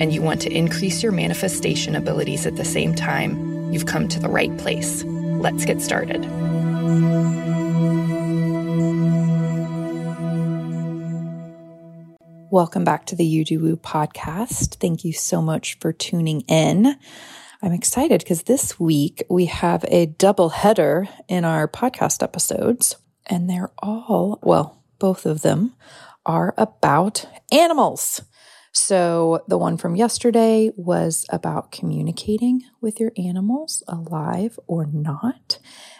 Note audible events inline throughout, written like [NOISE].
and you want to increase your manifestation abilities at the same time, you've come to the right place. Let's get started. Welcome back to the You Do Woo podcast. Thank you so much for tuning in. I'm excited because this week we have a double header in our podcast episodes, and they're all, well, both of them are about animals. So the one from yesterday was about communicating with your animals, alive or not.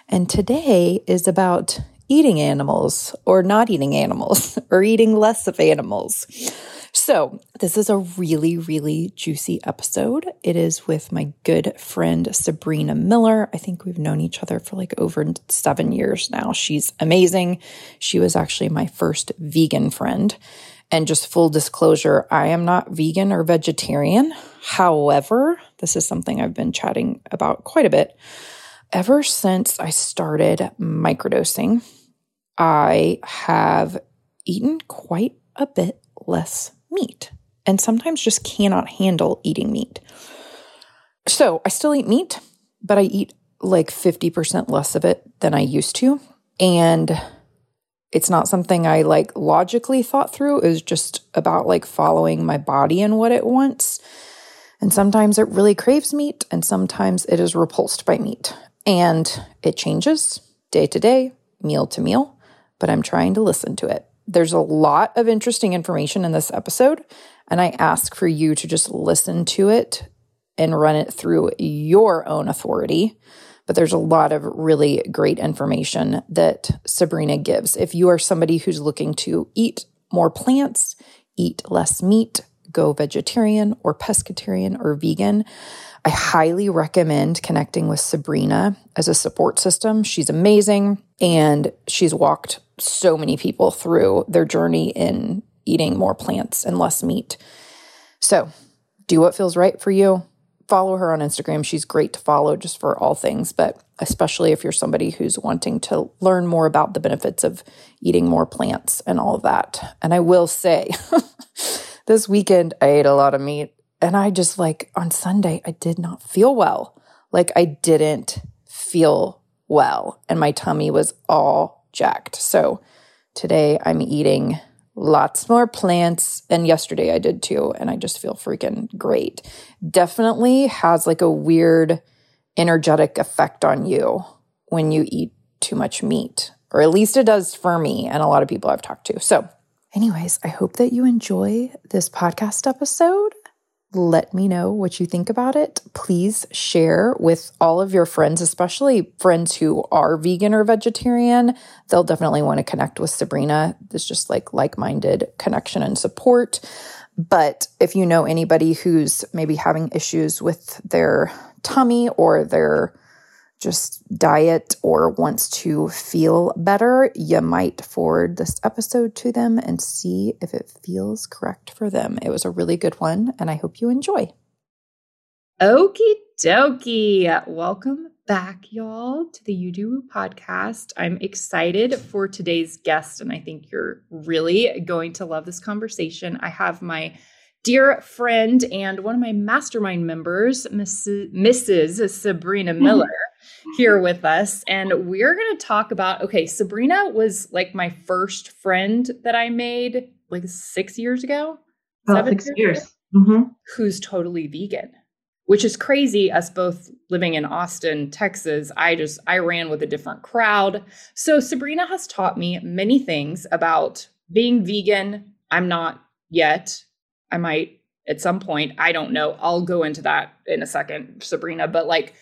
And today is about eating animals or not eating animals [LAUGHS] or eating less of animals. So, this is a really, really juicy episode. It is with my good friend Sabrina Miller. I think we've known each other for like over seven years now. She's amazing. She was actually my first vegan friend. And just full disclosure, I am not vegan or vegetarian. However, this is something I've been chatting about quite a bit. Ever since I started microdosing, I have eaten quite a bit less meat and sometimes just cannot handle eating meat. So I still eat meat, but I eat like 50% less of it than I used to. And it's not something I like logically thought through. It was just about like following my body and what it wants. And sometimes it really craves meat, and sometimes it is repulsed by meat. And it changes day to day, meal to meal, but I'm trying to listen to it. There's a lot of interesting information in this episode, and I ask for you to just listen to it and run it through your own authority but there's a lot of really great information that Sabrina gives. If you are somebody who's looking to eat more plants, eat less meat, go vegetarian or pescatarian or vegan, I highly recommend connecting with Sabrina as a support system. She's amazing and she's walked so many people through their journey in eating more plants and less meat. So, do what feels right for you follow her on Instagram. She's great to follow just for all things, but especially if you're somebody who's wanting to learn more about the benefits of eating more plants and all of that. And I will say, [LAUGHS] this weekend I ate a lot of meat and I just like on Sunday, I did not feel well. Like I didn't feel well and my tummy was all jacked. So today I'm eating lots more plants. And yesterday I did too. And I just feel freaking great. Definitely has like a weird energetic effect on you when you eat too much meat, or at least it does for me and a lot of people I've talked to. So, anyways, I hope that you enjoy this podcast episode. Let me know what you think about it. Please share with all of your friends, especially friends who are vegan or vegetarian. They'll definitely want to connect with Sabrina. It's just like like minded connection and support. But if you know anybody who's maybe having issues with their tummy or their just diet or wants to feel better, you might forward this episode to them and see if it feels correct for them. It was a really good one, and I hope you enjoy. Okie dokie. Welcome back, y'all, to the You Do podcast. I'm excited for today's guest, and I think you're really going to love this conversation. I have my dear friend and one of my mastermind members, Mrs. Mrs. Sabrina [LAUGHS] Miller here with us. And we're going to talk about okay, Sabrina was like my first friend that I made like six years ago. About six years. years. Mm-hmm. Who's totally vegan, which is crazy. Us both living in Austin, Texas. I just, I ran with a different crowd. So Sabrina has taught me many things about being vegan. I'm not yet. I might at some point. I don't know. I'll go into that in a second, Sabrina. But like,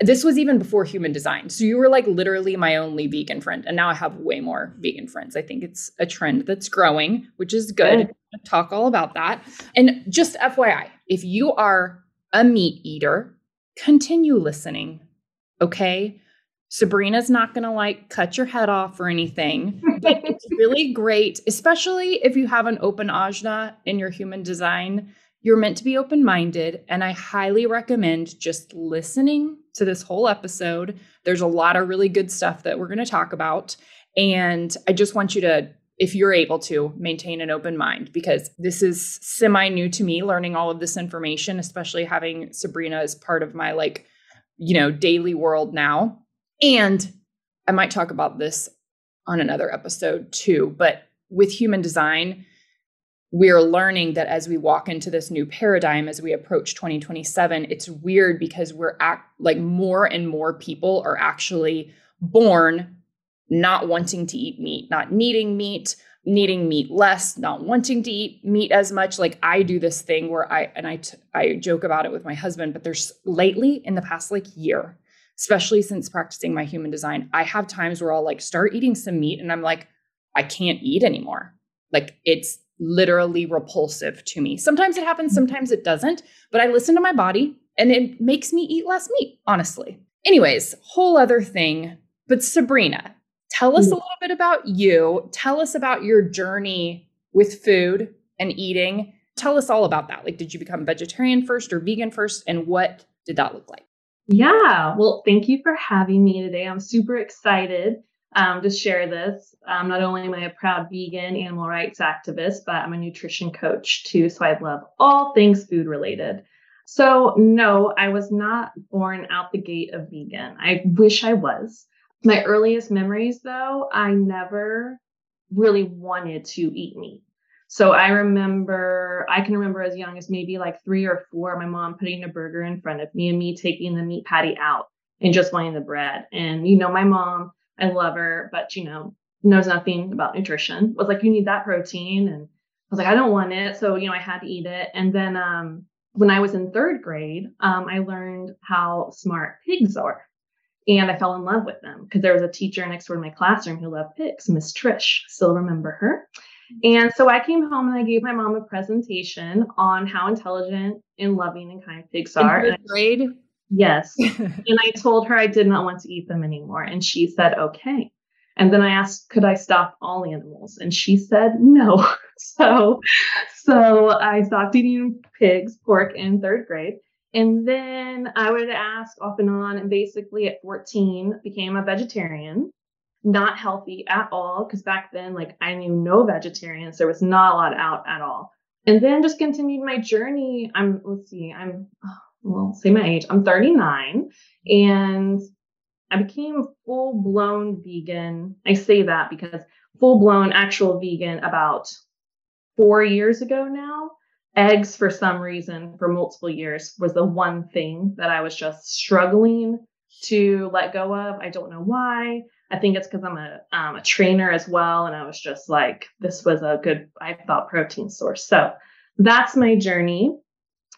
this was even before human design. So you were like literally my only vegan friend. And now I have way more vegan friends. I think it's a trend that's growing, which is good. Talk all about that. And just FYI, if you are a meat eater, continue listening. Okay. Sabrina's not going to like cut your head off or anything, but it's [LAUGHS] really great, especially if you have an open ajna in your human design. You're meant to be open minded, and I highly recommend just listening to this whole episode. There's a lot of really good stuff that we're going to talk about. And I just want you to, if you're able to, maintain an open mind because this is semi new to me learning all of this information, especially having Sabrina as part of my like, you know, daily world now. And I might talk about this on another episode too, but with human design, we're learning that as we walk into this new paradigm as we approach 2027 it's weird because we're act like more and more people are actually born not wanting to eat meat not needing meat needing meat less not wanting to eat meat as much. Like i do this thing where i and I, t- I joke about it with my husband but there's lately in the past like year especially since practicing my human design i have times where i'll like start eating some meat and i'm like i can't eat anymore like it's literally repulsive to me. Sometimes it happens, mm-hmm. sometimes it doesn't, but I listen to my body and it makes me eat less meat, honestly. Anyways, whole other thing. But Sabrina, tell us a mm. little bit about you. Tell us about your journey with food and eating. Tell us all about that. Like, did you become vegetarian first or vegan first? And what did that look like? Yeah, well, thank you for having me today. I'm super excited um, to share this. Um, not only am I a proud vegan animal rights activist, but I'm a nutrition coach too. So I love all things food related. So, no, I was not born out the gate of vegan. I wish I was. My earliest memories, though, I never really wanted to eat meat. So I remember, I can remember as young as maybe like three or four, my mom putting a burger in front of me and me taking the meat patty out and just wanting the bread. And, you know, my mom, I love her, but you know, knows nothing about nutrition. Was like, you need that protein. And I was like, I don't want it. So, you know, I had to eat it. And then um, when I was in third grade, um, I learned how smart pigs are. And I fell in love with them because there was a teacher next door to my classroom who loved pigs, Miss Trish. Still remember her. And so I came home and I gave my mom a presentation on how intelligent and loving and kind pigs are. In third grade? Yes. [LAUGHS] and I told her I did not want to eat them anymore. And she said, okay. And then I asked, could I stop all animals? And she said, no. [LAUGHS] so, so I stopped eating pigs, pork in third grade. And then I would ask off and on, and basically at 14 became a vegetarian, not healthy at all. Cause back then, like I knew no vegetarians. There was not a lot out at all. And then just continued my journey. I'm, let's see, I'm, [SIGHS] well, say my age. I'm 39 and I became full blown vegan. I say that because full blown actual vegan about four years ago now. Eggs, for some reason, for multiple years, was the one thing that I was just struggling to let go of. I don't know why. I think it's because I'm a um, a trainer as well, and I was just like, this was a good, I thought, protein source. So that's my journey.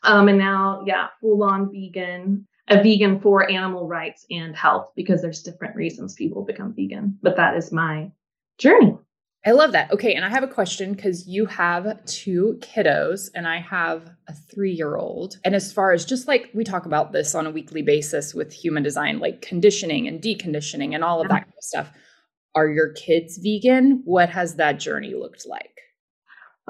Um, and now, yeah, full on vegan, a vegan for animal rights and health because there's different reasons people become vegan. But that is my journey. I love that. Okay. And I have a question because you have two kiddos and I have a three year old. And as far as just like we talk about this on a weekly basis with human design, like conditioning and deconditioning and all of that kind of stuff, are your kids vegan? What has that journey looked like?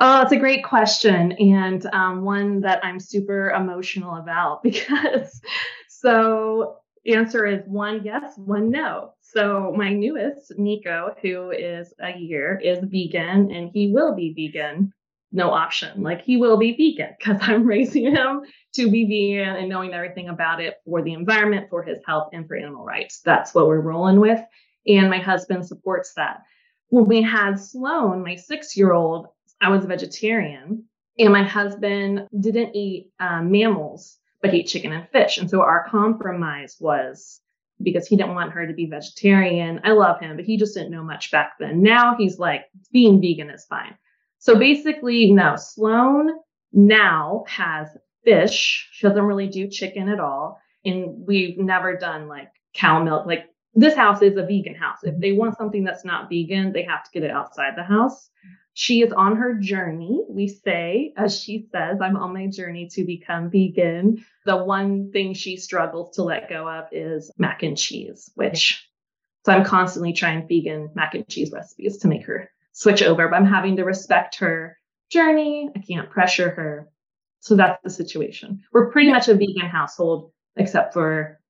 Oh, it's a great question, and um, one that I'm super emotional about [LAUGHS] because so answer is one yes, one no. So my newest, Nico, who is a year, is vegan, and he will be vegan. No option. Like he will be vegan because [LAUGHS] I'm raising him to be vegan and knowing everything about it for the environment, for his health, and for animal rights. That's what we're rolling with. And my husband supports that. When we had Sloan, my six year old, I was a vegetarian and my husband didn't eat um, mammals, but he ate chicken and fish. And so our compromise was because he didn't want her to be vegetarian. I love him, but he just didn't know much back then. Now he's like, being vegan is fine. So basically, no, Sloan now has fish. She doesn't really do chicken at all. and we've never done like cow milk. Like this house is a vegan house. If they want something that's not vegan, they have to get it outside the house. She is on her journey. We say, as she says, I'm on my journey to become vegan. The one thing she struggles to let go of is mac and cheese, which so I'm constantly trying vegan mac and cheese recipes to make her switch over, but I'm having to respect her journey. I can't pressure her. So that's the situation. We're pretty much a vegan household, except for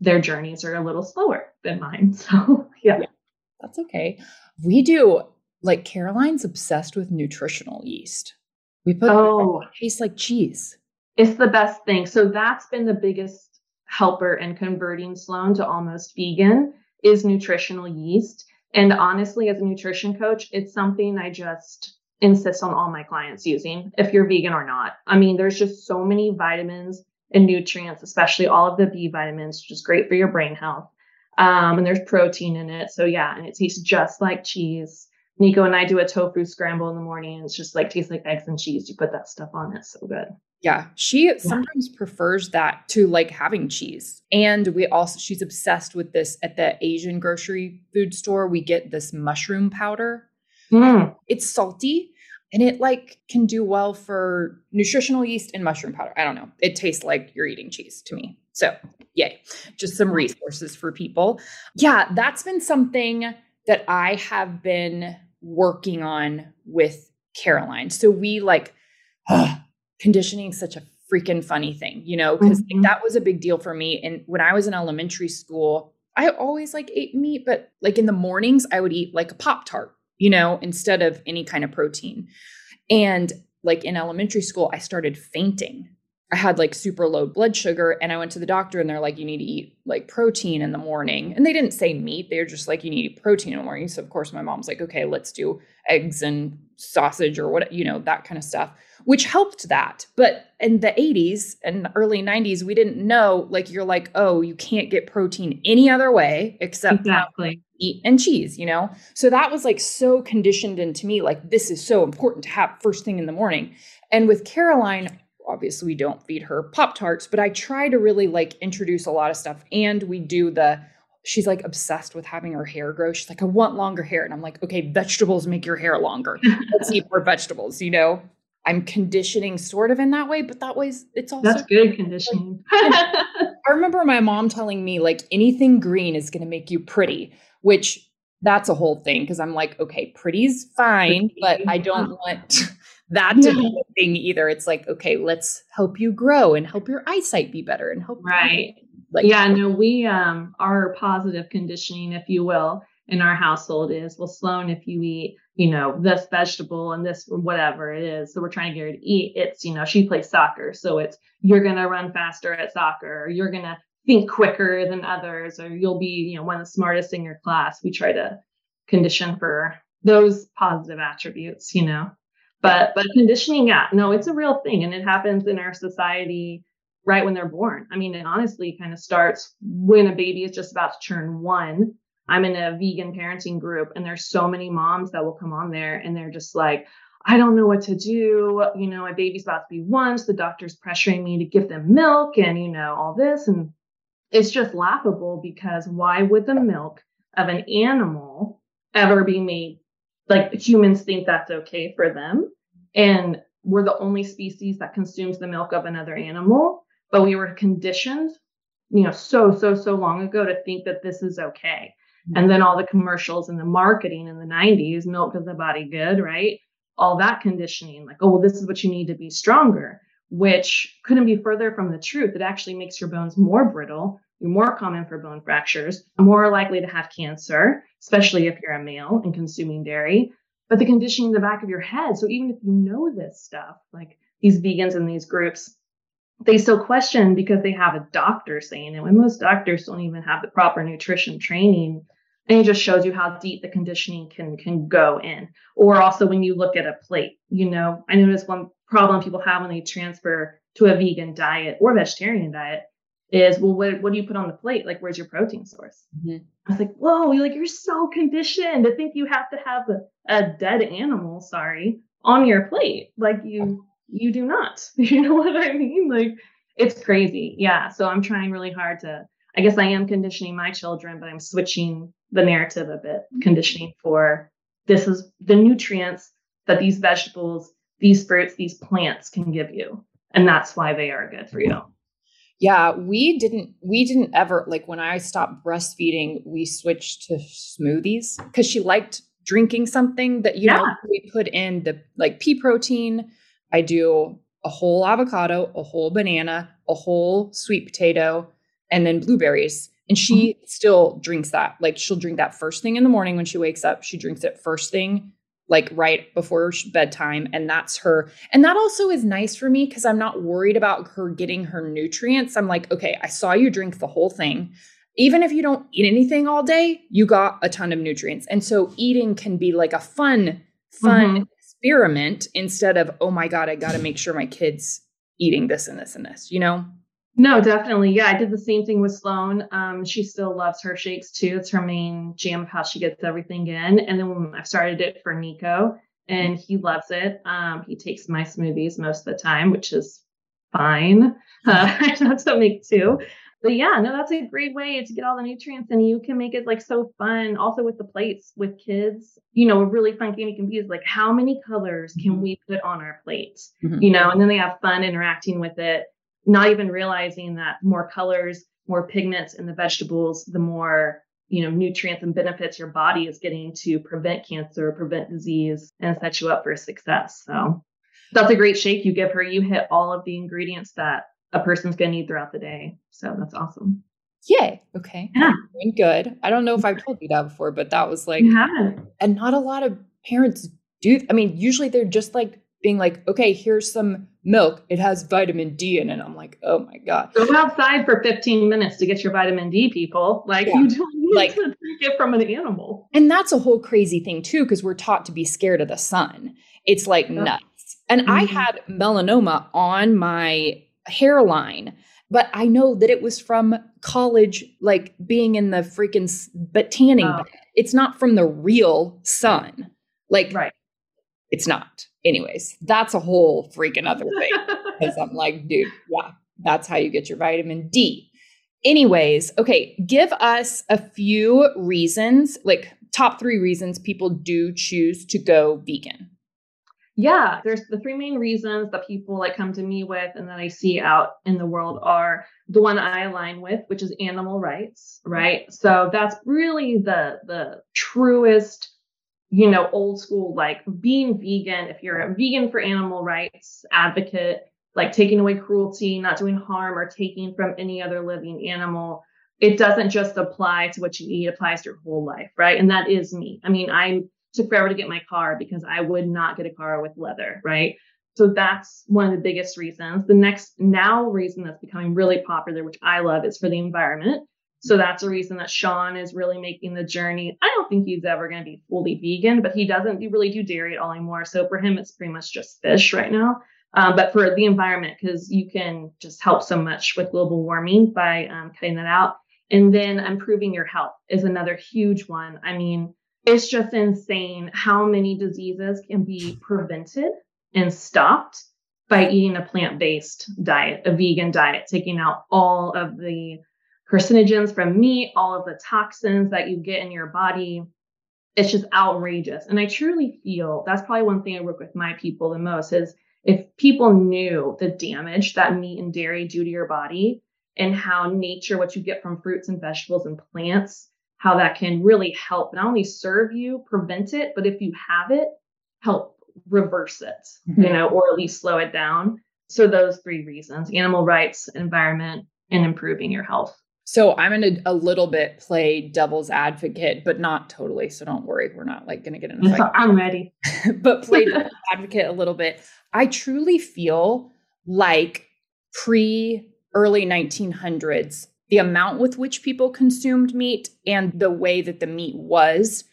their journeys are a little slower than mine. [LAUGHS] So yeah. yeah that's okay. We do like Caroline's obsessed with nutritional yeast. We put oh, it tastes like cheese. It's the best thing. So that's been the biggest helper in converting Sloan to almost vegan is nutritional yeast. And honestly, as a nutrition coach, it's something I just insist on all my clients using, if you're vegan or not. I mean, there's just so many vitamins and nutrients, especially all of the B vitamins, which is great for your brain health. Um, and there's protein in it. So yeah, and it tastes just like cheese. Nico and I do a tofu scramble in the morning. And it's just like tastes like eggs and cheese. You put that stuff on it. So good. Yeah. She yeah. sometimes prefers that to like having cheese. And we also, she's obsessed with this at the Asian grocery food store. We get this mushroom powder. Mm. It's salty and it like can do well for nutritional yeast and mushroom powder. I don't know. It tastes like you're eating cheese to me. So, yay. Just some resources for people. Yeah, that's been something that I have been working on with Caroline. So we like [SIGHS] conditioning such a freaking funny thing, you know, because mm-hmm. like, that was a big deal for me. And when I was in elementary school, I always like ate meat, but like in the mornings, I would eat like a Pop Tart, you know, instead of any kind of protein. And like in elementary school, I started fainting I had like super low blood sugar and I went to the doctor and they're like, you need to eat like protein in the morning. And they didn't say meat. They were just like, you need to eat protein in the morning. So of course my mom's like, okay, let's do eggs and sausage or what, you know, that kind of stuff, which helped that. But in the 80s and early 90s, we didn't know, like, you're like, oh, you can't get protein any other way except exactly. meat and cheese, you know? So that was like so conditioned into me, like, this is so important to have first thing in the morning. And with Caroline, obviously we don't feed her pop tarts but i try to really like introduce a lot of stuff and we do the she's like obsessed with having her hair grow. She's like i want longer hair and i'm like okay vegetables make your hair longer. [LAUGHS] Let's eat more vegetables you know? I'm conditioning sort of in that way but that way it's also that's good conditioning. [LAUGHS] I remember my mom telling me like anything green is going to make you pretty which that's a whole thing because i'm like okay pretty's fine but i don't want [LAUGHS] that to be the thing either. It's like, okay, let's help you grow and help your eyesight be better and help right. Like yeah, no, we um our positive conditioning, if you will, in our household is well, Sloan, if you eat, you know, this vegetable and this whatever it is, so we're trying to get her to eat. It's you know, she plays soccer, so it's you're gonna run faster at soccer, or you're gonna think quicker than others, or you'll be you know one of the smartest in your class. We try to condition for those positive attributes, you know. But but conditioning, yeah, no, it's a real thing, and it happens in our society right when they're born. I mean, it honestly kind of starts when a baby is just about to turn one. I'm in a vegan parenting group, and there's so many moms that will come on there, and they're just like, I don't know what to do. You know, my baby's about to be one, so the doctor's pressuring me to give them milk, and you know all this, and it's just laughable because why would the milk of an animal ever be made like humans think that's okay for them. And we're the only species that consumes the milk of another animal, but we were conditioned, you know, so, so, so long ago to think that this is okay. Mm-hmm. And then all the commercials and the marketing in the 90s, milk does the body good, right? All that conditioning, like, oh, well, this is what you need to be stronger, which couldn't be further from the truth. It actually makes your bones more brittle you're more common for bone fractures, more likely to have cancer, especially if you're a male and consuming dairy. But the conditioning in the back of your head. So even if you know this stuff, like these vegans in these groups, they still question because they have a doctor saying it. When most doctors don't even have the proper nutrition training, and it just shows you how deep the conditioning can can go in. Or also when you look at a plate, you know, I notice one problem people have when they transfer to a vegan diet or vegetarian diet is well what, what do you put on the plate like where's your protein source mm-hmm. i was like whoa you're like you're so conditioned to think you have to have a, a dead animal sorry on your plate like you you do not [LAUGHS] you know what i mean like it's crazy. Yeah. So I'm trying really hard to, I guess I am conditioning my children, but I'm switching the narrative a bit, mm-hmm. conditioning for this is the nutrients that these vegetables, these fruits, these plants can give you. And that's why they are good for you. Yeah, we didn't we didn't ever like when I stopped breastfeeding, we switched to smoothies because she liked drinking something that you yeah. know we put in the like pea protein. I do a whole avocado, a whole banana, a whole sweet potato, and then blueberries. And she mm-hmm. still drinks that. Like she'll drink that first thing in the morning when she wakes up. She drinks it first thing, like right before bedtime. And that's her. And that also is nice for me because I'm not worried about her getting her nutrients. I'm like, okay, I saw you drink the whole thing. Even if you don't eat anything all day, you got a ton of nutrients. And so eating can be like a fun, fun mm-hmm. experiment instead of, oh my God, I got to make sure my kid's eating this and this and this, you know? No, definitely. Yeah, I did the same thing with Sloan. Um, she still loves her shakes too. It's her main jam of how she gets everything in. And then when I started it for Nico, and he loves it. Um, he takes my smoothies most of the time, which is fine. [LAUGHS] Uh, I have to make two. But yeah, no, that's a great way to get all the nutrients and you can make it like so fun. Also with the plates with kids, you know, a really fun game you can be is like how many colors can mm-hmm. we put on our plate? Mm-hmm. You know, and then they have fun interacting with it not even realizing that more colors, more pigments in the vegetables, the more you know nutrients and benefits your body is getting to prevent cancer, prevent disease, and set you up for success. So that's a great shake you give her. You hit all of the ingredients that a person's going to need throughout the day. So that's awesome. Yay. Okay. Yeah. Good. I don't know if I've told you that before, but that was like, and not a lot of parents do. I mean, usually they're just like being like, okay, here's some milk. It has vitamin D in it. I'm like, oh my God. Go outside for 15 minutes to get your vitamin D, people. Like yeah. you don't need like, to take it from an animal. And that's a whole crazy thing too, because we're taught to be scared of the sun. It's like nuts. And mm-hmm. I had melanoma on my hairline, but I know that it was from college, like being in the freaking but tanning. Oh. It's not from the real sun. Like, right. it's not anyways, that's a whole freaking other thing. [LAUGHS] Because I'm like, dude, yeah, that's how you get your vitamin D. Anyways, okay, give us a few reasons, like top three reasons people do choose to go vegan. Yeah, there's the three main reasons that people like come to me with and that I see out in the world are the one I align with, which is animal rights, right? So that's really the the truest you know, old school, like being vegan, if you're a vegan for animal rights advocate, like taking away cruelty, not doing harm or taking from any other living animal, it doesn't just apply to what you eat, it applies to your whole life, right? And that is me. I mean, I took forever to get my car because I would not get a car with leather, right? So that's one of the biggest reasons. The next now reason that's becoming really popular, which I love, is for the environment. So that's a reason that Sean is really making the journey. I don't think he's ever going to be fully vegan, but he doesn't really do dairy at all anymore. So for him, it's pretty much just fish right now. Um, but for the environment, because you can just help so much with global warming by um, cutting that out. And then improving your health is another huge one. I mean, it's just insane how many diseases can be prevented and stopped by eating a plant based diet, a vegan diet, taking out all of the carcinogens from meat, all of the toxins that you get in your body. It's just outrageous. And I truly feel that's probably one thing I work with my people the most is if people knew the damage that meat and dairy do to your body and how nature, what you get from fruits and vegetables and plants, how that can really help not only serve you, prevent it, but if you have it, help reverse it, mm-hmm. you know, or at least slow it down. So those three reasons, animal rights, environment, and improving your health. So I'm going to a little bit play devil's advocate, but not totally. So don't worry, we're not like going to get in a fight. [LAUGHS] I'm ready. [LAUGHS] but play [LAUGHS] devil's advocate a little bit. I truly feel like pre early 1900s, the amount with which people consumed meat and the way that the meat was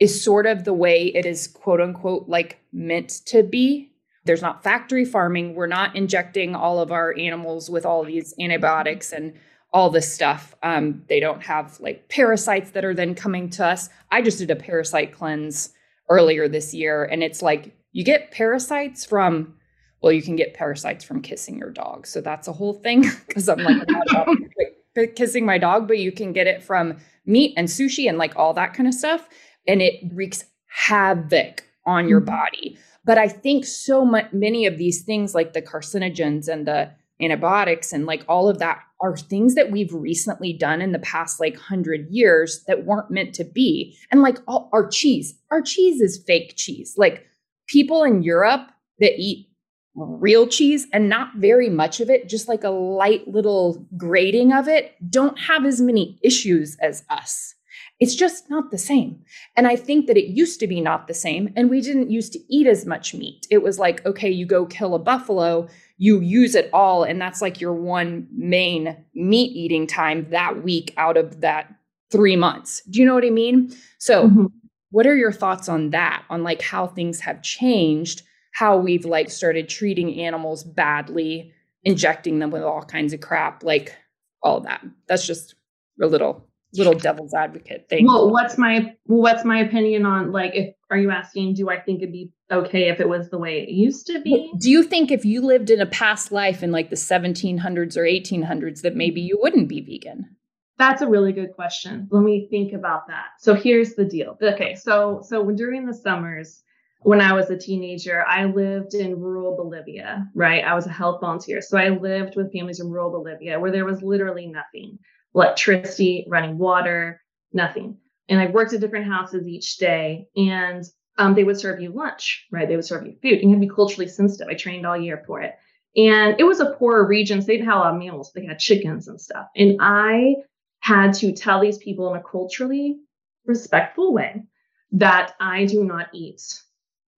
is sort of the way it is quote unquote like meant to be. There's not factory farming. We're not injecting all of our animals with all these antibiotics and all this stuff. Um, they don't have like parasites that are then coming to us. I just did a parasite cleanse earlier this year, and it's like you get parasites from well, you can get parasites from kissing your dog. So that's a whole thing [LAUGHS] because I'm like [LAUGHS] kissing my dog, but you can get it from meat and sushi and like all that kind of stuff. And it wreaks havoc on your mm-hmm. body. But I think so much, many of these things, like the carcinogens and the antibiotics and like all of that, are things that we've recently done in the past like 100 years that weren't meant to be. And like all, our cheese, our cheese is fake cheese. Like people in Europe that eat real cheese and not very much of it, just like a light little grating of it, don't have as many issues as us. It's just not the same. And I think that it used to be not the same. And we didn't used to eat as much meat. It was like, okay, you go kill a buffalo, you use it all. And that's like your one main meat eating time that week out of that three months. Do you know what I mean? So, mm-hmm. what are your thoughts on that? On like how things have changed, how we've like started treating animals badly, injecting them with all kinds of crap, like all of that. That's just a little little devil's advocate thing. Well, what's my what's my opinion on like if are you asking do I think it'd be okay if it was the way it used to be? Do you think if you lived in a past life in like the 1700s or 1800s that maybe you wouldn't be vegan? That's a really good question. Let me think about that. So here's the deal. Okay, so so during the summers when I was a teenager, I lived in rural Bolivia, right? I was a health volunteer. So I lived with families in rural Bolivia where there was literally nothing electricity, running water, nothing. And I worked at different houses each day, and um, they would serve you lunch, right? They would serve you food, and you had to be culturally sensitive. I trained all year for it. And it was a poorer region, so they didn't have a lot of meals. They had chickens and stuff. And I had to tell these people in a culturally respectful way that I do not eat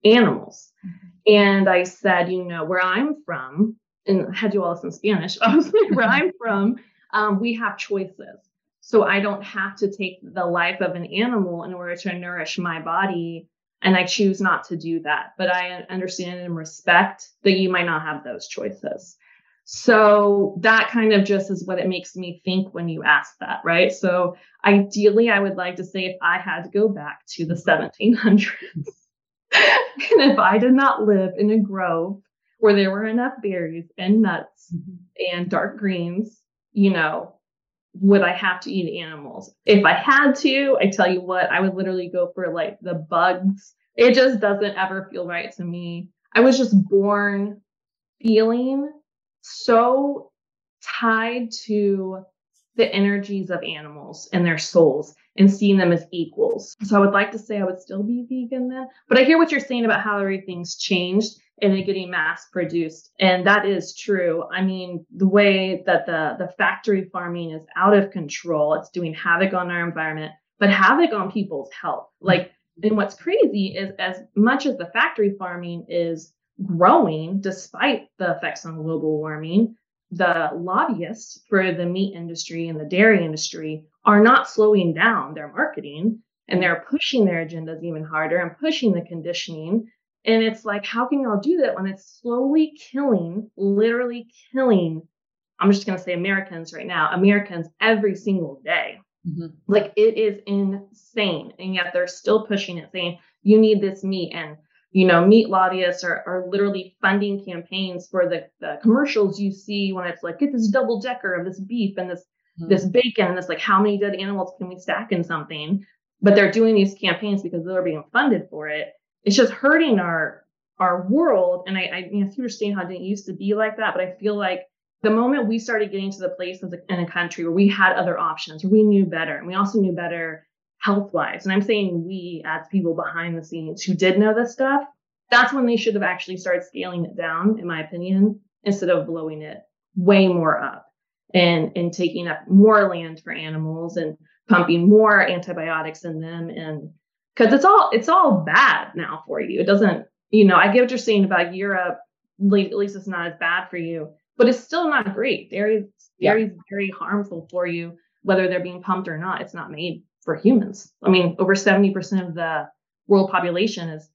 animals. Mm-hmm. And I said, you know, where I'm from, and I had to do all this in Spanish. [LAUGHS] I was like, where I'm from, um, we have choices. So I don't have to take the life of an animal in order to nourish my body. And I choose not to do that. But I understand and respect that you might not have those choices. So that kind of just is what it makes me think when you ask that, right? So ideally, I would like to say if I had to go back to the 1700s, [LAUGHS] and if I did not live in a grove where there were enough berries and nuts mm-hmm. and dark greens you know, would I have to eat animals? If I had to, I tell you what, I would literally go for like the bugs. It just doesn't ever feel right to me. I was just born feeling so tied to the energies of animals and their souls and seeing them as equals. So I would like to say I would still be vegan then, but I hear what you're saying about how everything's changed and it getting mass produced. And that is true. I mean, the way that the, the factory farming is out of control, it's doing havoc on our environment, but havoc on people's health. Like, and what's crazy is as much as the factory farming is growing despite the effects on global warming, the lobbyists for the meat industry and the dairy industry are not slowing down their marketing and they're pushing their agendas even harder and pushing the conditioning. And it's like, how can y'all do that when it's slowly killing, literally killing? I'm just going to say Americans right now, Americans every single day. Mm-hmm. Like it is insane. And yet they're still pushing it, saying, you need this meat. And you know, meat lobbyists are, are literally funding campaigns for the, the commercials you see when it's like, get this double decker of this beef and this mm-hmm. this bacon and this like how many dead animals can we stack in something? But they're doing these campaigns because they're being funded for it. It's just hurting our our world. And I, I you know, understand how it didn't used to be like that, but I feel like the moment we started getting to the place in a country where we had other options, where we knew better, and we also knew better health wise, and I'm saying we as people behind the scenes who did know this stuff, that's when they should have actually started scaling it down, in my opinion, instead of blowing it way more up and and taking up more land for animals and pumping more antibiotics in them and because it's all it's all bad now for you. It doesn't, you know, I get what you're saying about Europe. At least it's not as bad for you, but it's still not great. Dairy dairy is very harmful for you, whether they're being pumped or not. It's not made for humans. I mean, over 70% of the world population is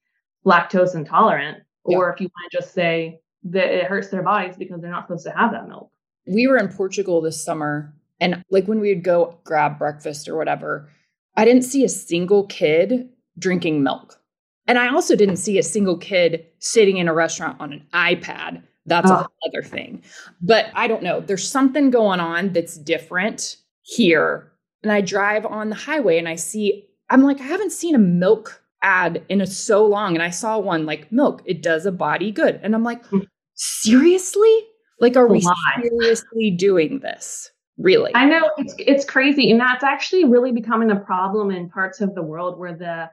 lactose intolerant. Or if you want to just say that it hurts their bodies because they're not supposed to have that milk. We were in Portugal this summer, and like when we would go grab breakfast or whatever, I didn't see a single kid drinking milk. And I also didn't see a single kid sitting in a restaurant on an iPad. That's oh. a other thing. But I don't know. There's something going on that's different here. And I drive on the highway and I see, I'm like, I haven't seen a milk ad in a so long. And I saw one like milk, it does a body good. And I'm like, hmm. seriously? Like, are we seriously doing this? Really? I know it's it's crazy. And that's actually really becoming a problem in parts of the world where the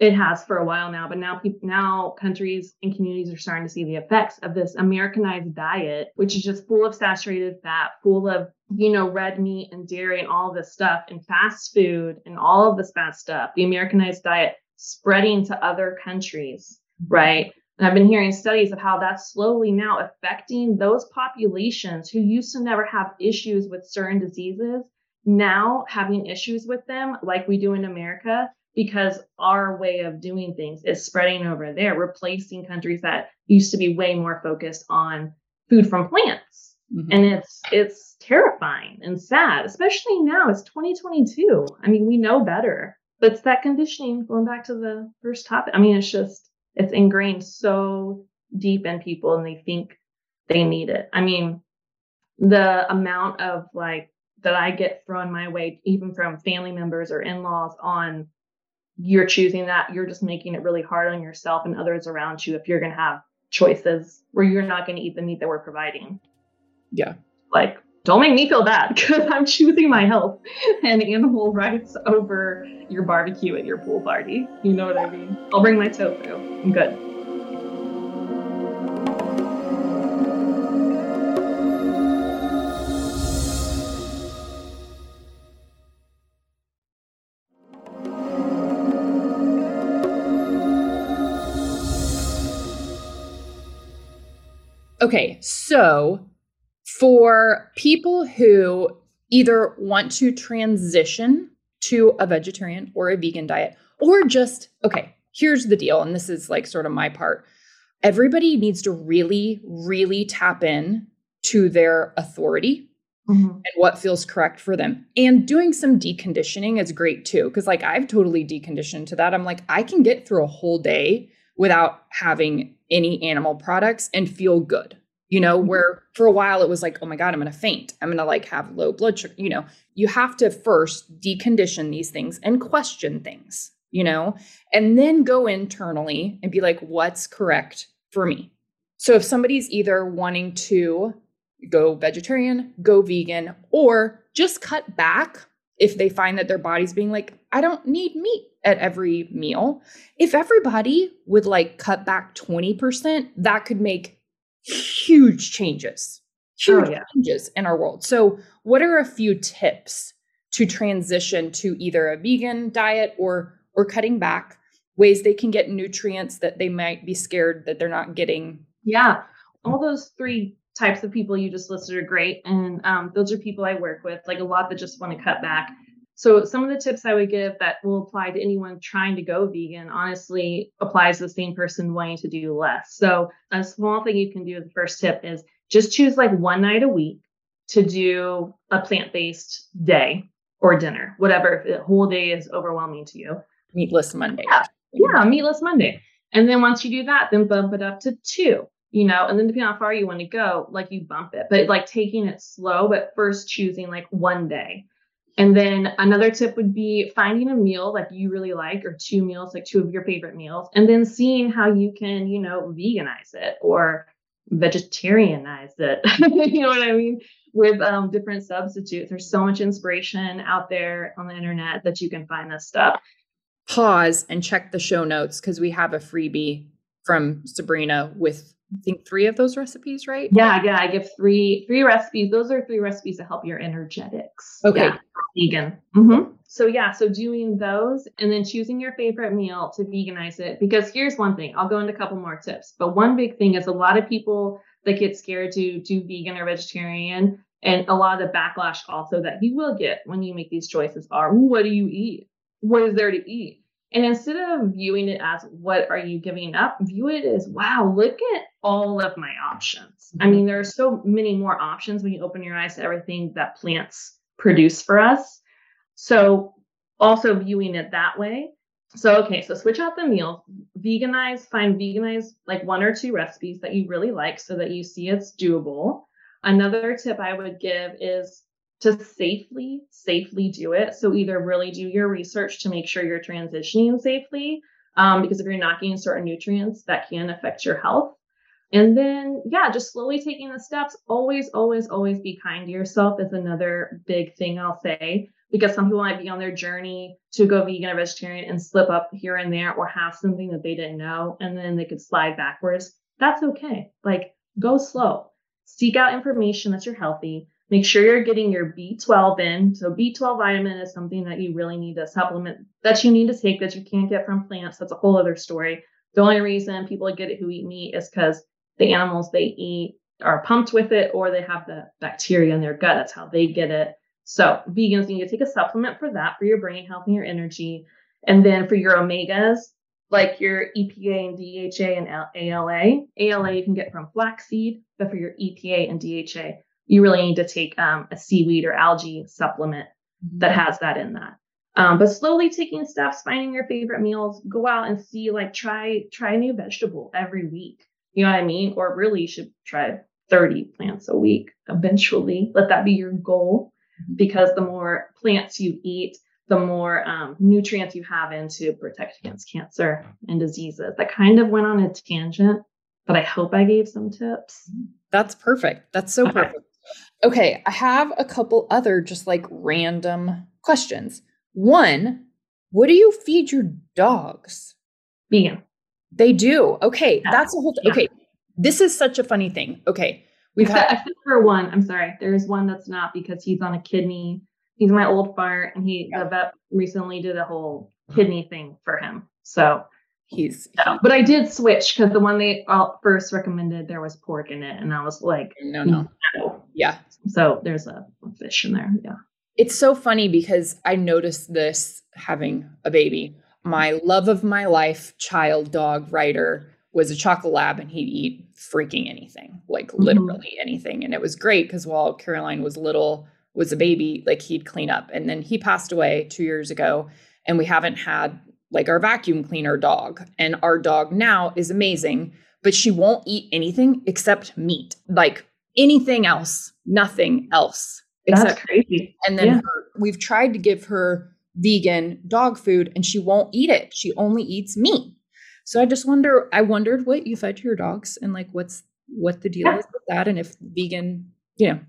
it has for a while now, but now now countries and communities are starting to see the effects of this Americanized diet, which is just full of saturated fat, full of, you know, red meat and dairy and all this stuff and fast food and all of this bad stuff. The Americanized diet spreading to other countries, mm-hmm. right? And I've been hearing studies of how that's slowly now affecting those populations who used to never have issues with certain diseases, now having issues with them like we do in America because our way of doing things is spreading over there, replacing countries that used to be way more focused on food from plants. Mm-hmm. And it's it's terrifying and sad, especially now. It's 2022. I mean, we know better. But it's that conditioning, going back to the first topic. I mean, it's just it's ingrained so deep in people and they think they need it. I mean, the amount of like that I get thrown my way, even from family members or in-laws on you're choosing that, you're just making it really hard on yourself and others around you if you're going to have choices where you're not going to eat the meat that we're providing. Yeah. Like, don't make me feel bad [LAUGHS] because I'm choosing my health and animal [LAUGHS] rights over your barbecue at your pool party. You know what I mean? I'll bring my tofu. I'm good. Okay, so for people who either want to transition to a vegetarian or a vegan diet, or just, okay, here's the deal. And this is like sort of my part. Everybody needs to really, really tap in to their authority mm-hmm. and what feels correct for them. And doing some deconditioning is great too. Cause like I've totally deconditioned to that. I'm like, I can get through a whole day without having any animal products and feel good. You know, mm-hmm. where for a while it was like, oh my God, I'm going to faint. I'm going to like have low blood sugar. You know, you have to first decondition these things and question things, you know, and then go internally and be like, what's correct for me? So if somebody's either wanting to go vegetarian, go vegan, or just cut back if they find that their body's being like, I don't need meat at every meal. If everybody would like cut back 20%, that could make huge changes, huge oh, yeah. changes in our world. So, what are a few tips to transition to either a vegan diet or or cutting back ways they can get nutrients that they might be scared that they're not getting? Yeah, all those three types of people you just listed are great, and um, those are people I work with, like a lot that just want to cut back so some of the tips I would give that will apply to anyone trying to go vegan honestly applies to the same person wanting to do less. So a small thing you can do, the first tip is just choose like one night a week to do a plant-based day or dinner, whatever. If the whole day is overwhelming to you. Meatless Monday. Yeah, yeah meatless Monday. And then once you do that, then bump it up to two you know, and then depending on how far you want to go, like you bump it, but like taking it slow, but first choosing like one day. And then another tip would be finding a meal that you really like or two meals, like two of your favorite meals, and then seeing how you can, you know, veganize it or vegetarianize it. [LAUGHS] you know what I mean? With um, different substitutes. There's so much inspiration out there on the internet that you can find this stuff. Pause and check the show notes because we have a freebie from Sabrina with I think three of those recipes, right? Yeah, yeah. I give three three recipes. Those are three recipes to help your energetics. Okay. Yeah, vegan. Mm-hmm. So yeah, so doing those and then choosing your favorite meal to veganize it. Because here's one thing. I'll go into a couple more tips. But one big thing is a lot of people that get scared to do vegan or vegetarian, and a lot of the backlash also that you will get when you make these choices are, what do you eat? What is there to eat? And instead of viewing it as what are you giving up, view it as wow, look at all of my options. Mm-hmm. I mean, there are so many more options when you open your eyes to everything that plants produce for us. So, also viewing it that way So, okay, so switch out the meals, veganize, find veganize like one or two recipes that you really like so that you see it's doable. Another tip I would give is to safely, safely do it. So, either really do your research to make sure you're transitioning safely, um, because if you're not getting certain nutrients, that can affect your health. And then, yeah, just slowly taking the steps. Always, always, always be kind to yourself is another big thing I'll say because some people might be on their journey to go vegan or vegetarian and slip up here and there or have something that they didn't know and then they could slide backwards. That's okay. Like go slow. Seek out information that you're healthy. Make sure you're getting your B12 in. So B12 vitamin is something that you really need to supplement that you need to take that you can't get from plants. That's a whole other story. The only reason people get it who eat meat is because the animals they eat are pumped with it or they have the bacteria in their gut. That's how they get it. So vegans need to take a supplement for that, for your brain health and your energy. And then for your omegas, like your EPA and DHA and ALA, ALA you can get from flaxseed, but for your EPA and DHA, you really need to take um, a seaweed or algae supplement mm-hmm. that has that in that. Um, but slowly taking steps, finding your favorite meals, go out and see, like try try a new vegetable every week. You know what I mean? Or really, you should try 30 plants a week eventually. Let that be your goal because the more plants you eat, the more um, nutrients you have in to protect against cancer and diseases. That kind of went on a tangent, but I hope I gave some tips. That's perfect. That's so okay. perfect. Okay, I have a couple other just like random questions. One, what do you feed your dogs? Vegan. They do. Okay, yeah. that's a whole. Th- yeah. Okay, this is such a funny thing. Okay, We've except, had [LAUGHS] except for one. I'm sorry. There is one that's not because he's on a kidney. He's my old fart, and he yeah. the vet recently did a whole mm-hmm. kidney thing for him. So he's. No. But I did switch because the one they first recommended there was pork in it, and I was like, no, no, no. yeah. So there's a, fish in there. Yeah. It's so funny because I noticed this having a baby. My love of my life, child dog writer was a chocolate lab and he'd eat freaking anything, like mm-hmm. literally anything. And it was great because while Caroline was little, was a baby, like he'd clean up. And then he passed away two years ago, and we haven't had like our vacuum cleaner dog. And our dog now is amazing, but she won't eat anything except meat, like anything else, nothing else. Except That's crazy. And then yeah. her, we've tried to give her vegan dog food and she won't eat it. She only eats meat. So I just wonder, I wondered what you fed to your dogs and like what's what the deal yeah. is with that and if vegan, you know.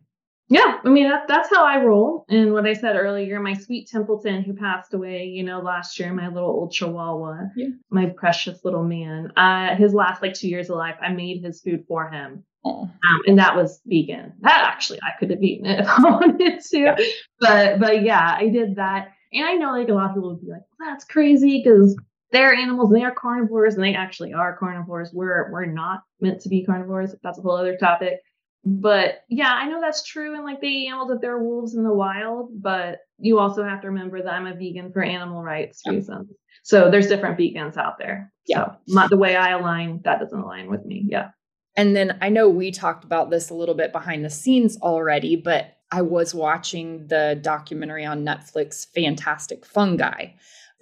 Yeah, I mean that, that's how I roll. And what I said earlier, my sweet Templeton who passed away, you know, last year, my little old Chihuahua, yeah. my precious little man. Uh, his last like two years of life, I made his food for him. Um, and that was vegan. That actually I could have eaten it if [LAUGHS] I wanted to. Yeah. But but yeah, I did that. And I know like a lot of people would be like, that's crazy because they're animals and they are carnivores and they actually are carnivores. We're we're not meant to be carnivores. That's a whole other topic. But yeah, I know that's true and like they animals that there are wolves in the wild, but you also have to remember that I'm a vegan for animal rights yeah. reasons. So there's different vegans out there. Yeah. So not the way I align, that doesn't align with me. Yeah. And then I know we talked about this a little bit behind the scenes already, but I was watching the documentary on Netflix, Fantastic Fungi.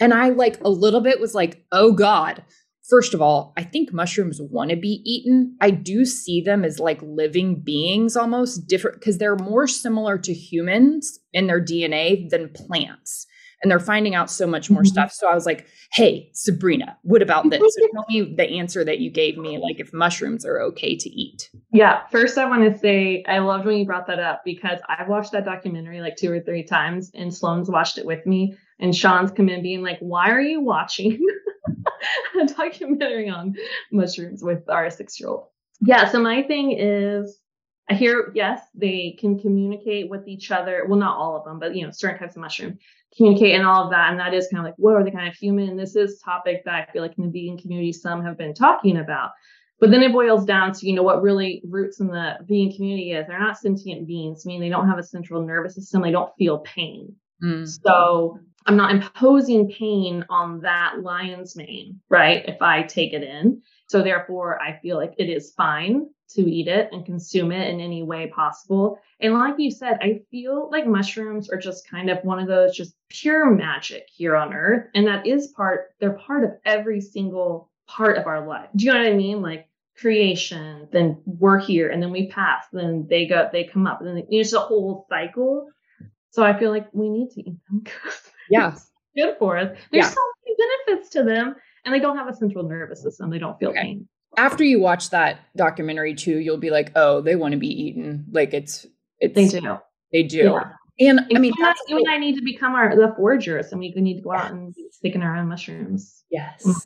And I like a little bit was like, oh God. First of all, I think mushrooms want to be eaten. I do see them as like living beings almost different because they're more similar to humans in their DNA than plants. And they're finding out so much more mm-hmm. stuff. So I was like, hey, Sabrina, what about this? so [LAUGHS] tell me the answer that you gave me, like if mushrooms are okay to eat. Yeah. First, I want to say I loved when you brought that up because I've watched that documentary like two or three times and Sloan's watched it with me. And Sean's come in being like, why are you watching [LAUGHS] a [LAUGHS] documentary on mushrooms with our six year old? Yeah. So my thing is, I hear, yes, they can communicate with each other. Well, not all of them, but you know, certain types of mushroom communicate and all of that. And that is kind of like, what are they kind of human? This is topic that I feel like in the vegan community, some have been talking about. But then it boils down to, you know, what really roots in the vegan community is they're not sentient beings. I mean, they don't have a central nervous system. They don't feel pain. Mm. So I'm not imposing pain on that lion's mane, right? If I take it in. So therefore, I feel like it is fine to eat it and consume it in any way possible. And like you said, I feel like mushrooms are just kind of one of those just pure magic here on earth. And that is part, they're part of every single part of our life. Do you know what I mean? Like creation, then we're here, and then we pass, then they go, they come up, and then it's a whole cycle. So I feel like we need to eat them [LAUGHS] yeah. good for us. There's Yeah. so many benefits to them, and they don't have a central nervous system. They don't feel Okay. pain. After you watch that documentary too, you'll be like, oh, they want to be eaten. Like it's it's They do. They do. Yeah. And I mean you, and I, you and I need to become our the foragers, and we need to go out and stick in our own mushrooms. yes.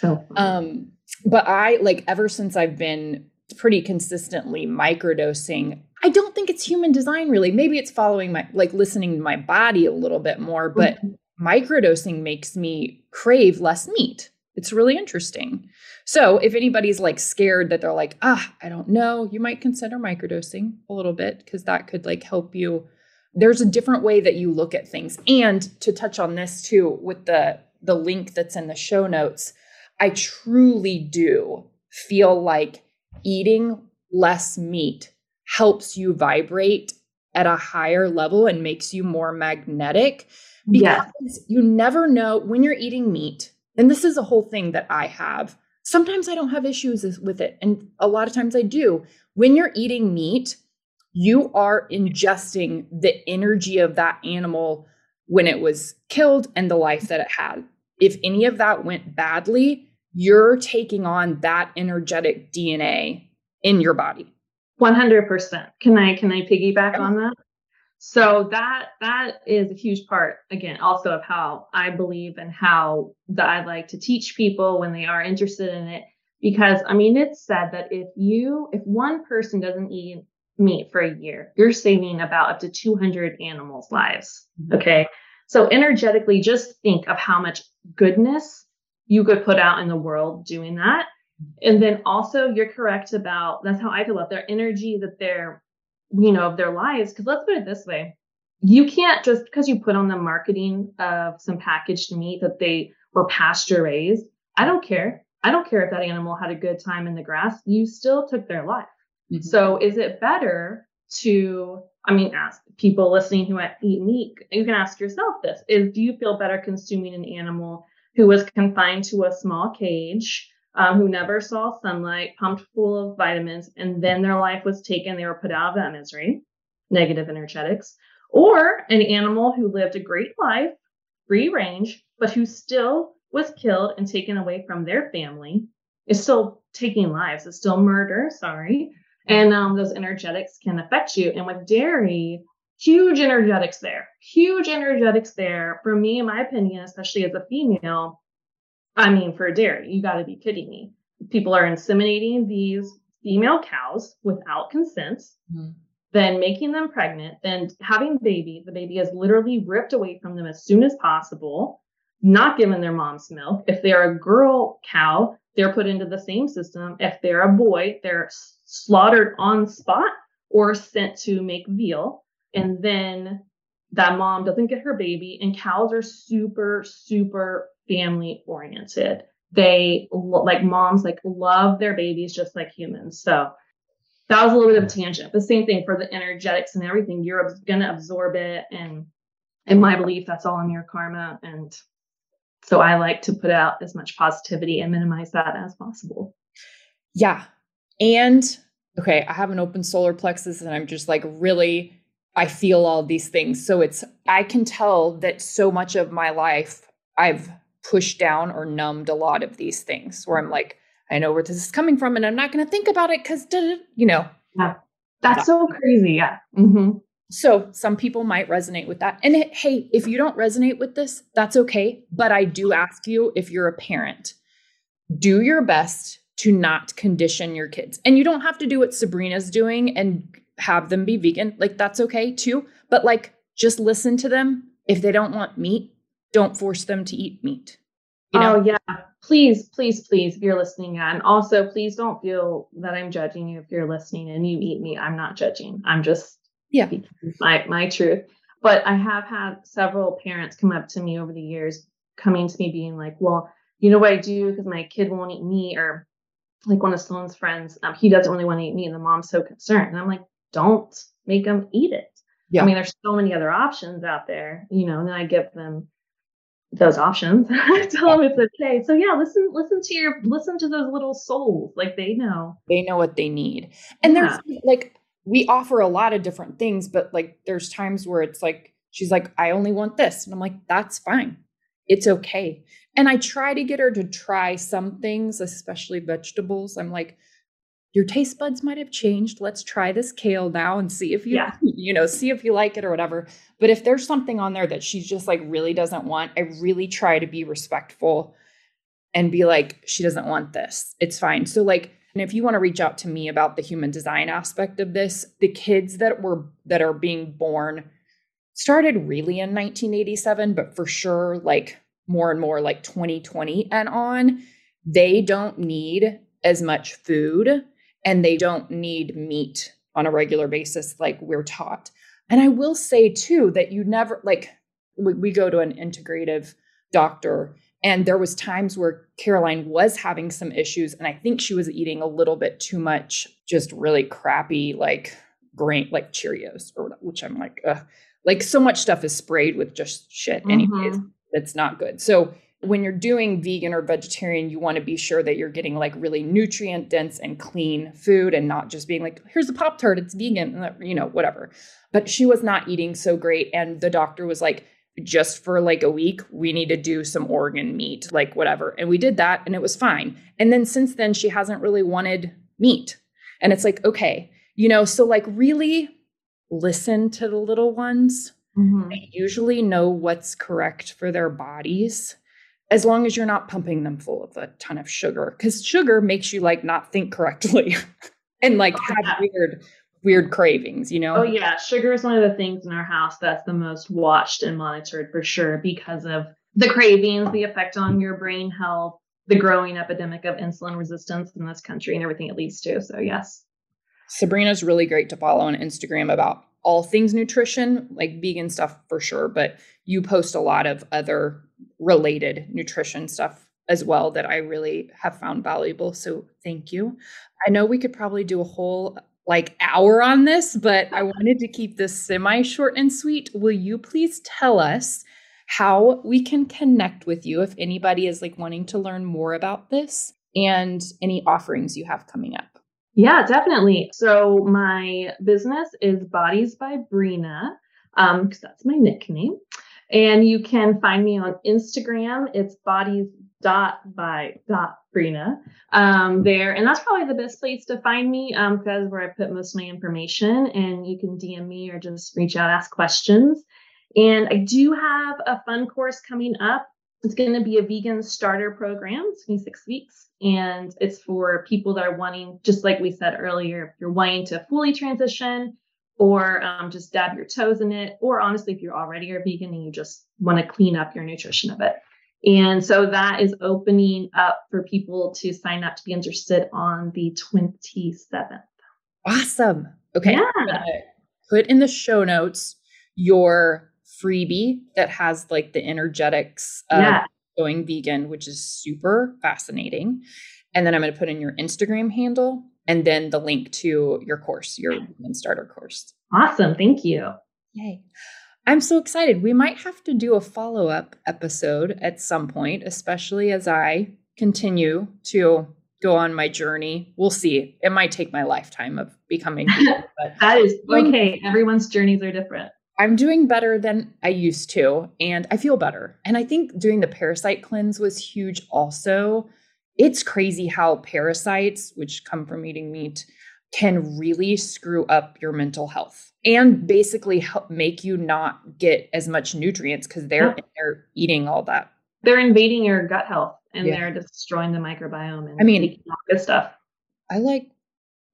So Um, but I like ever since I've been pretty consistently microdosing, I don't think it's human design really. Maybe it's following my like listening to my body a little bit more, but microdosing makes me crave less meat. It's really interesting. So if anybody's like scared that they're like, ah, I don't know, you might consider microdosing a little bit because that could like help you. There's a different way that you look at things. And to touch on this too, with the the link that's in the show notes, I truly do feel like eating less meat helps you vibrate at a higher level and makes you more magnetic because yeah, you never know when you're eating meat. And this is a whole thing that I have. Sometimes I don't have issues with it, and a lot of times I do. When you're eating meat, you are ingesting the energy of that animal when it was killed and the life that it had. If any of that went badly, you're taking on that energetic DNA in your body. one hundred percent. Can I can I piggyback on that? So that that is a huge part again also of how I believe and how that I like to teach people when they are interested in it. Because I mean it's said that if you if one person doesn't eat meat for a year, you're saving about up to 200 animals' lives. Mm-hmm. Okay. So energetically, just think of how much goodness you could put out in the world doing that. And then also you're correct about that's how I feel about their energy that they're, you know, of their lives. Cause let's put it this way. You can't just because you put on the marketing of some packaged meat that they were pasture raised. I don't care. I don't care if that animal had a good time in the grass. You still took their life. Mhm. So is it better to, I mean, ask people listening who eat meat, you can ask yourself this is do you feel better consuming an animal who was confined to a small cage, um, who never saw sunlight, pumped full of vitamins, and then their life was taken, they were put out of that misery, negative energetics, or an animal who lived a great life, free range, but who still was killed and taken away from their family, is still taking lives, it's still murder, sorry. And um, those energetics can affect you. And with dairy, huge energetics there, huge energetics there. For me, in my opinion, especially as a female, I mean, for dairy, you got to be kidding me. People are inseminating these female cows without consent, Mhm. then making them pregnant, then having baby. The baby is literally ripped away from them as soon as possible, not given their mom's milk. If they're a girl cow, they're put into the same system. If they're a boy, they're slaughtered on spot or sent to make veal. And then that mom doesn't get her baby. And cows are super, super family oriented. They like moms like love their babies just like humans. So that was a little bit of a tangent. The same thing for the energetics and everything. You're gonna absorb it, and in my belief, that's all in your karma. And so I like to put out as much positivity and minimize that as possible. Yeah. And okay, I have an open solar plexus and I'm just like really I feel all these things. So it's I can tell that so much of my life I've pushed down or numbed a lot of these things where I'm like I know where this is coming from and I'm not going to think about it cuz you know. Yeah. That's so crazy. Yeah. hmm So some people might resonate with that. And it- hey, if you don't resonate with this, that's okay, but I do ask you if you're a parent, do your best to not condition your kids. And you don't have to do what Sabrina's doing and have them be vegan. Like that's okay too, but like just listen to them. If they don't want meat, don't force them to eat meat. You know? Oh yeah. Please, please, please, if you're listening, and also please don't feel that I'm judging you if you're listening and you eat meat. I'm not judging. I'm just Yeah. my my truth. But I have had several parents come up to me over the years, coming to me being like, "Well, you know what I do because my kid won't eat meat, or like one of Sloan's friends, um, he doesn't really want to eat meat, and the mom's so concerned. And I'm like, don't make them eat it. Yeah. I mean, there's so many other options out there, you know, and then I give them those options. [LAUGHS] I tell them it's okay. So yeah, listen, listen to your listen to those little souls. Like they know. They know what they need. And yeah. there's like we offer a lot of different things, but like there's times where it's like she's like, I only want this. And I'm like, that's fine. It's okay. And I try to get her to try some things, especially vegetables. I'm like, your taste buds might have changed. Let's try this kale now and see if you, yeah. [LAUGHS] you know, see if you like it or whatever. But if there's something on there that she's just like really doesn't want, I really try to be respectful and be like, she doesn't want this. It's fine. So, like, and if you want to reach out to me about the human design aspect of this, the kids that were that are being born started really in 1987, but for sure, like more and more like 2020 and on, they don't need as much food and they don't need meat on a regular basis like we're taught. And I will say too that you never like we, we go to an integrative doctor and there was times where Caroline was having some issues and I think she was eating a little bit too much just really crappy like grain like Cheerios or which I'm like ugh. like so much stuff is sprayed with just shit anyways. Mm-hmm. It's not good. So when you're doing vegan or vegetarian, you want to be sure that you're getting like really nutrient dense and clean food and not just being like, here's a Pop Tart, it's vegan, you know, whatever. But she was not eating so great. And the doctor was like, just for like a week, we need to do some organ meat, like whatever. And we did that and it was fine. And then since then, she hasn't really wanted meat. And it's like, okay, you know, so like really listen to the little ones. Mm-hmm. They usually know what's correct for their bodies as long as you're not pumping them full of a ton of sugar because sugar makes you like not think correctly [LAUGHS] and like oh, have yeah. weird weird cravings you know? Oh yeah. Sugar is one of the things in our house that's the most watched and monitored for sure because of the cravings the effect on your brain health the growing epidemic of insulin resistance in this country and everything it leads to. So yes. Sabrina's really great to follow on instagram about all things nutrition like vegan stuff for sure but you post a lot of other related nutrition stuff as well that I really have found valuable. So thank you. I know we could probably do a whole like hour on this, but I wanted to keep this semi short and sweet. Will you please tell us how we can connect with you if anybody is like wanting to learn more about this and any offerings you have coming up? Yeah, definitely. So my business is Bodies by Brina, um, because that's my nickname. And you can find me on Instagram. It's bodies dot by dot Brina um, there. And that's probably the best place to find me um, because where I put most of my information. And you can DM me or just reach out, ask questions. And I do have a fun course coming up. It's going to be a vegan starter program. It's going to be six weeks. And it's for people that are wanting, just like we said earlier, if you're wanting to fully transition, or um, just dab your toes in it, or honestly, if you're already a vegan and you just want to clean up your nutrition of it. And so that is opening up for people to sign up to be interested on the 27th. Awesome. Okay. Yeah. Put in the show notes your freebie that has like the energetics of yeah. going vegan, which is super fascinating. And then I'm going to put in your Instagram handle and then the link to your course, your vegan starter course. Awesome. Thank you. Yay. I'm so excited. We might have to do a follow up episode at some point, especially as I continue to go on my journey. We'll see. It might take my lifetime of becoming. [LAUGHS] but that is okay. Everyone's journeys are different. I'm doing better than I used to, and I feel better. And I think doing the parasite cleanse was huge also it's crazy how parasites, which come from eating meat, can really screw up your mental health and basically help make you not get as much nutrients because they're yeah. they're eating all that. They're invading your gut health and yeah. they're destroying the microbiome and I mean good stuff. I like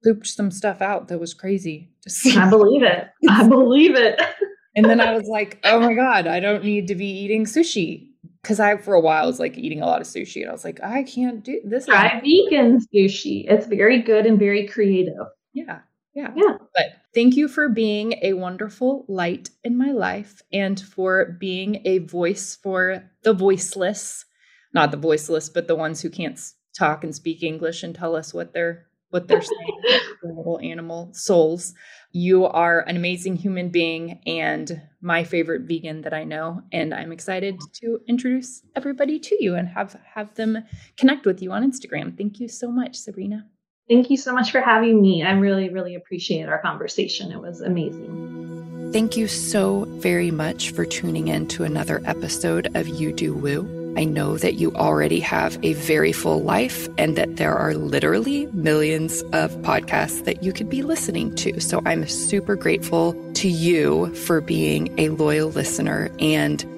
pooped some stuff out that was crazy. I believe it. I [LAUGHS] believe it. [LAUGHS] and then I was like, oh my God, I don't need to be eating sushi because I for a while was like eating a lot of sushi and I was like, I can't do this. Try vegan sushi. It's very good and very creative. Yeah. Yeah. Yeah. But thank you for being a wonderful light in my life and for being a voice for the voiceless, not the voiceless, but the ones who can't talk and speak English and tell us what they're what they're saying, [LAUGHS] their little animal souls. You are an amazing human being and my favorite vegan that I know. And I'm excited to introduce everybody to you and have have them connect with you on Instagram. Thank you so much, Sabrina. Thank you so much for having me. I really, really appreciate our conversation. It was amazing. Thank you so very much for tuning in to another episode of You Do Woo. I know that you already have a very full life and that there are literally millions of podcasts that you could be listening to. So I'm super grateful to you for being a loyal listener. And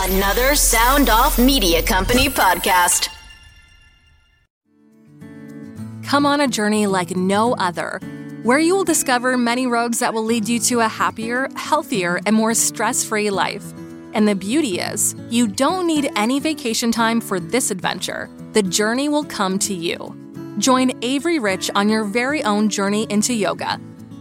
Another Sound Off Media Company podcast. Come on a journey like no other where you will discover many roads that will lead you to a happier, healthier, and more stress free life. And the beauty is, you don't need any vacation time for this adventure. The journey will come to you. Join Avery Rich on your very own journey into yoga.